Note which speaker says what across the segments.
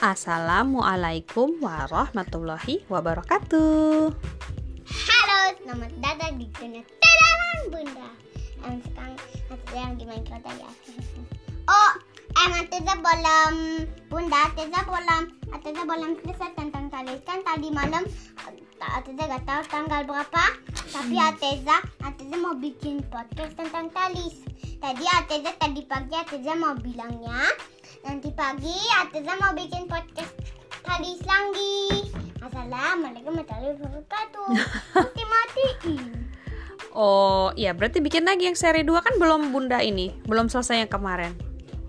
Speaker 1: Assalamualaikum warahmatullahi wabarakatuh.
Speaker 2: Halo, selamat datang di channel Terangan Bunda. Yang sekarang yang di Minecraft ya. Oh, eh nanti belum Bunda, Teza belum, Teza belum selesai tentang tali. Kan tadi malam Teza gak tahu tanggal berapa, tapi Ateza, Ateza mau bikin podcast tentang talis. Tadi Ateza tadi pagi Ateza mau bilangnya nanti pagi Ateza mau bikin podcast talis lagi. Assalamualaikum warahmatullahi wabarakatuh. Mati matiin.
Speaker 1: Oh, iya berarti bikin lagi yang seri 2 kan belum Bunda ini, belum selesai yang kemarin.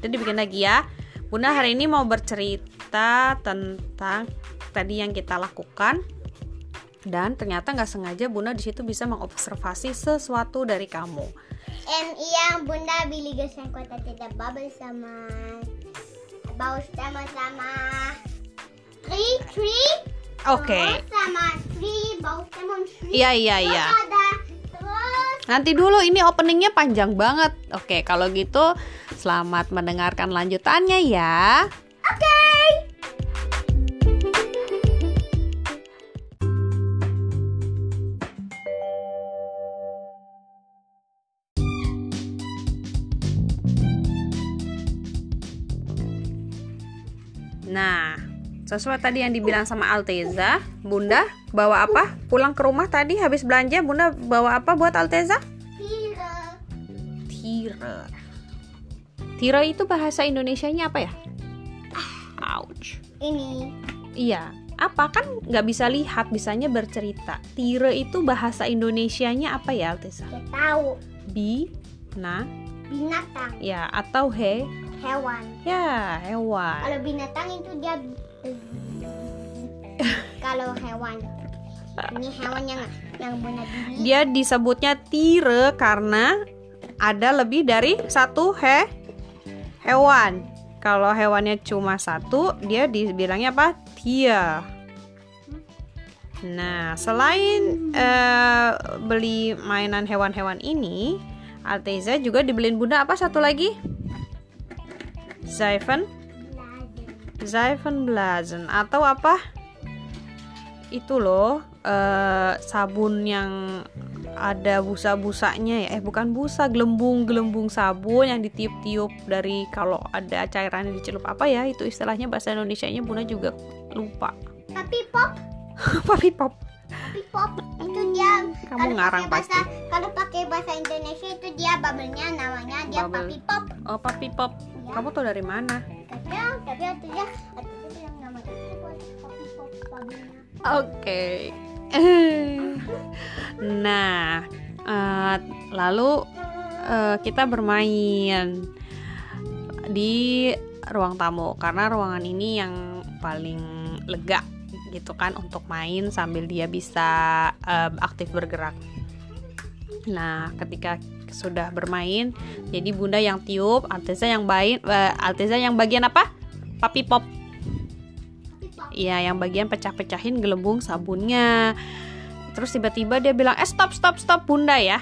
Speaker 1: Jadi bikin lagi ya. Bunda hari ini mau bercerita tentang tadi yang kita lakukan dan ternyata nggak sengaja Bunda di situ bisa mengobservasi sesuatu dari kamu.
Speaker 2: And iya Bunda beli gas yang kota tidak bubble sama bau sama sama tree tree
Speaker 1: Oke.
Speaker 2: terus sama tree bau lemon tree
Speaker 1: Iya iya iya. Nanti dulu ini openingnya panjang banget. Oke, kalau gitu selamat mendengarkan lanjutannya ya. Nah, sesuai tadi yang dibilang sama Alteza, Bunda bawa apa? Pulang ke rumah tadi habis belanja, Bunda bawa apa buat Alteza?
Speaker 2: Tira.
Speaker 1: Tira. Tira itu bahasa Indonesianya apa ya? Ouch.
Speaker 2: ini
Speaker 1: Iya, apa kan nggak bisa lihat, bisanya bercerita. Tira itu bahasa Indonesianya apa ya, Alteza?
Speaker 2: kita tahu
Speaker 1: Bi, na,
Speaker 2: binatang
Speaker 1: ya atau he,
Speaker 2: hewan
Speaker 1: ya hewan.
Speaker 2: kalau binatang itu dia kalau hewan ini hewan yang yang benar diri
Speaker 1: Dia disebutnya tire karena ada lebih dari satu he hewan. Kalau hewannya cuma satu, dia dibilangnya apa? Tia. Nah, selain eh, beli mainan hewan-hewan ini, Alteza juga dibeliin bunda apa satu lagi? Zyphon Blazen atau apa? Itu loh, eh, sabun yang ada busa-busanya ya. Eh bukan busa, gelembung-gelembung sabun yang ditiup-tiup dari kalau ada cairan yang dicelup apa ya? Itu istilahnya bahasa Indonesianya Bunda juga lupa.
Speaker 2: tapi pop
Speaker 1: Papi pop.
Speaker 2: Tapi pop itu dia
Speaker 1: Kamu
Speaker 2: kalau
Speaker 1: ngarang
Speaker 2: pakai bahasa
Speaker 1: pasti.
Speaker 2: kalau pakai bahasa Indonesia itu dia bubble-nya namanya dia
Speaker 1: Bubble.
Speaker 2: papi pop
Speaker 1: Oh, papi pop.
Speaker 2: Ya.
Speaker 1: Kamu tahu dari mana?
Speaker 2: tapi tapi itu dia itu dia yang namanya itu buat papi pop bubble-nya
Speaker 1: Oke. nah, eh, lalu eh, kita bermain di ruang tamu karena ruangan ini yang paling lega gitu kan untuk main sambil dia bisa eh, aktif bergerak. Nah, ketika sudah bermain, jadi Bunda yang tiup, Alteza yang bain, eh, Alteza yang bagian apa? Papi pop Iya, yang bagian pecah-pecahin gelembung sabunnya. Terus tiba-tiba dia bilang, "Eh, stop, stop, stop, Bunda ya."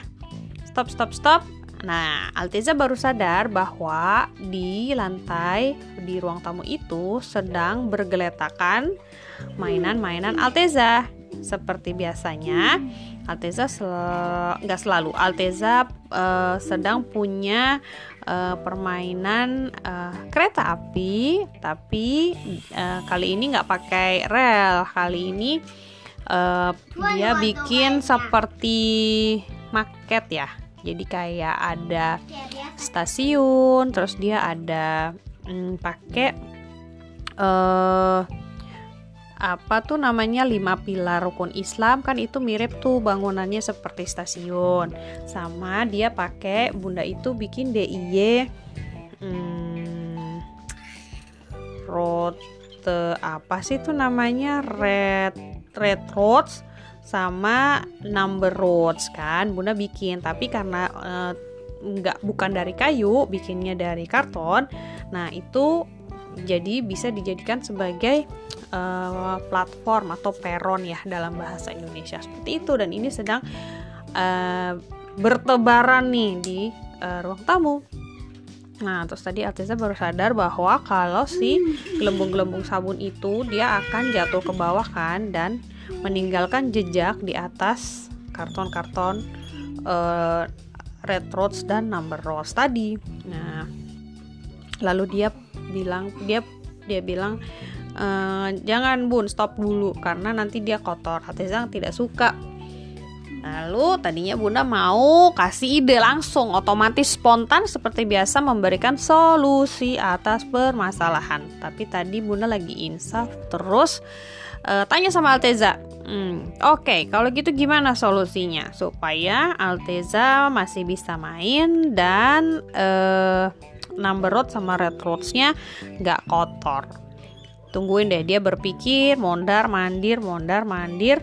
Speaker 1: Stop, stop, stop. Nah, Alteza baru sadar bahwa di lantai di ruang tamu itu sedang bergeletakan mainan-mainan Alteza. Seperti biasanya, Alteza sel- nggak selalu. Alteza eh, sedang punya eh, permainan eh, kereta api, tapi eh, kali ini nggak pakai rel. Kali ini eh, dia bikin seperti maket ya. Jadi kayak ada stasiun, terus dia ada mm, pakai eh apa tuh namanya lima pilar rukun Islam. Kan itu mirip tuh bangunannya seperti stasiun. Sama dia pakai bunda itu bikin DIY hmm, route apa sih tuh namanya? Red red roads sama number roads kan bunda bikin. Tapi karena eh, nggak bukan dari kayu bikinnya dari karton. Nah itu jadi bisa dijadikan sebagai eh, platform atau peron ya dalam bahasa Indonesia. Seperti itu. Dan ini sedang eh, bertebaran nih di eh, ruang tamu. Nah, terus tadi Alteza baru sadar bahwa kalau si gelembung-gelembung sabun itu dia akan jatuh ke bawah kan dan meninggalkan jejak di atas karton-karton uh, red rose dan number rose tadi. Nah, lalu dia bilang dia dia bilang e, jangan bun stop dulu karena nanti dia kotor. Hatezang tidak suka Lalu tadinya Bunda mau kasih ide langsung otomatis spontan seperti biasa memberikan solusi atas permasalahan. Tapi tadi Bunda lagi insaf terus uh, tanya sama Alteza. Hmm, Oke, okay, kalau gitu gimana solusinya supaya Alteza masih bisa main dan uh, number road sama red roadsnya nggak kotor. Tungguin deh dia berpikir mondar mandir mondar mandir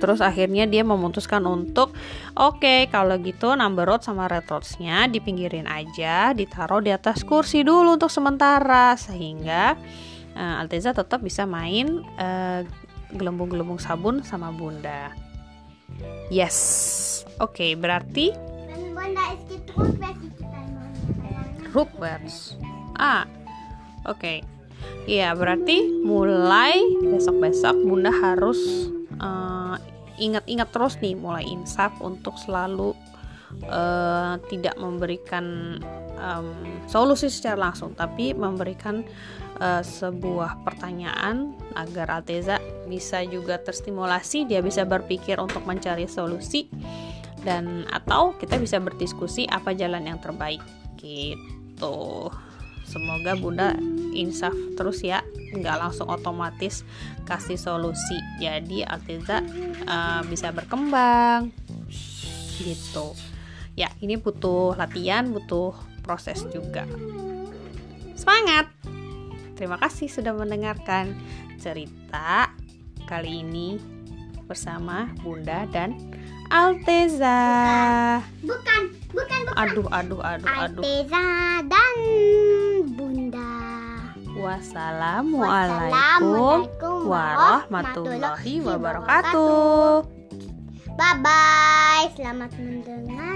Speaker 1: terus akhirnya dia memutuskan untuk oke okay, kalau gitu number road sama red roadsnya dipinggirin aja ditaruh di atas kursi dulu untuk sementara sehingga uh, Alteza tetap bisa main gelembung gelembung-gelembung sabun sama bunda. Yes. Oke okay, berarti Rukbers ah oke. Okay. Iya, berarti mulai besok-besok Bunda harus uh, ingat-ingat terus nih mulai insaf untuk selalu uh, tidak memberikan um, solusi secara langsung tapi memberikan uh, sebuah pertanyaan agar Alteza bisa juga terstimulasi dia bisa berpikir untuk mencari solusi dan atau kita bisa berdiskusi apa jalan yang terbaik gitu. Semoga bunda insaf terus ya nggak langsung otomatis kasih solusi. Jadi Altiza uh, bisa berkembang gitu. Ya ini butuh latihan butuh proses juga. Semangat terima kasih sudah mendengarkan cerita kali ini bersama Bunda dan Alteza.
Speaker 2: Bukan, bukan, bukan.
Speaker 1: Aduh, aduh, aduh, aduh.
Speaker 2: Alteza dan Bunda.
Speaker 1: Wassalamualaikum warahmatullahi wabarakatuh.
Speaker 2: Bye bye, selamat mendengarkan.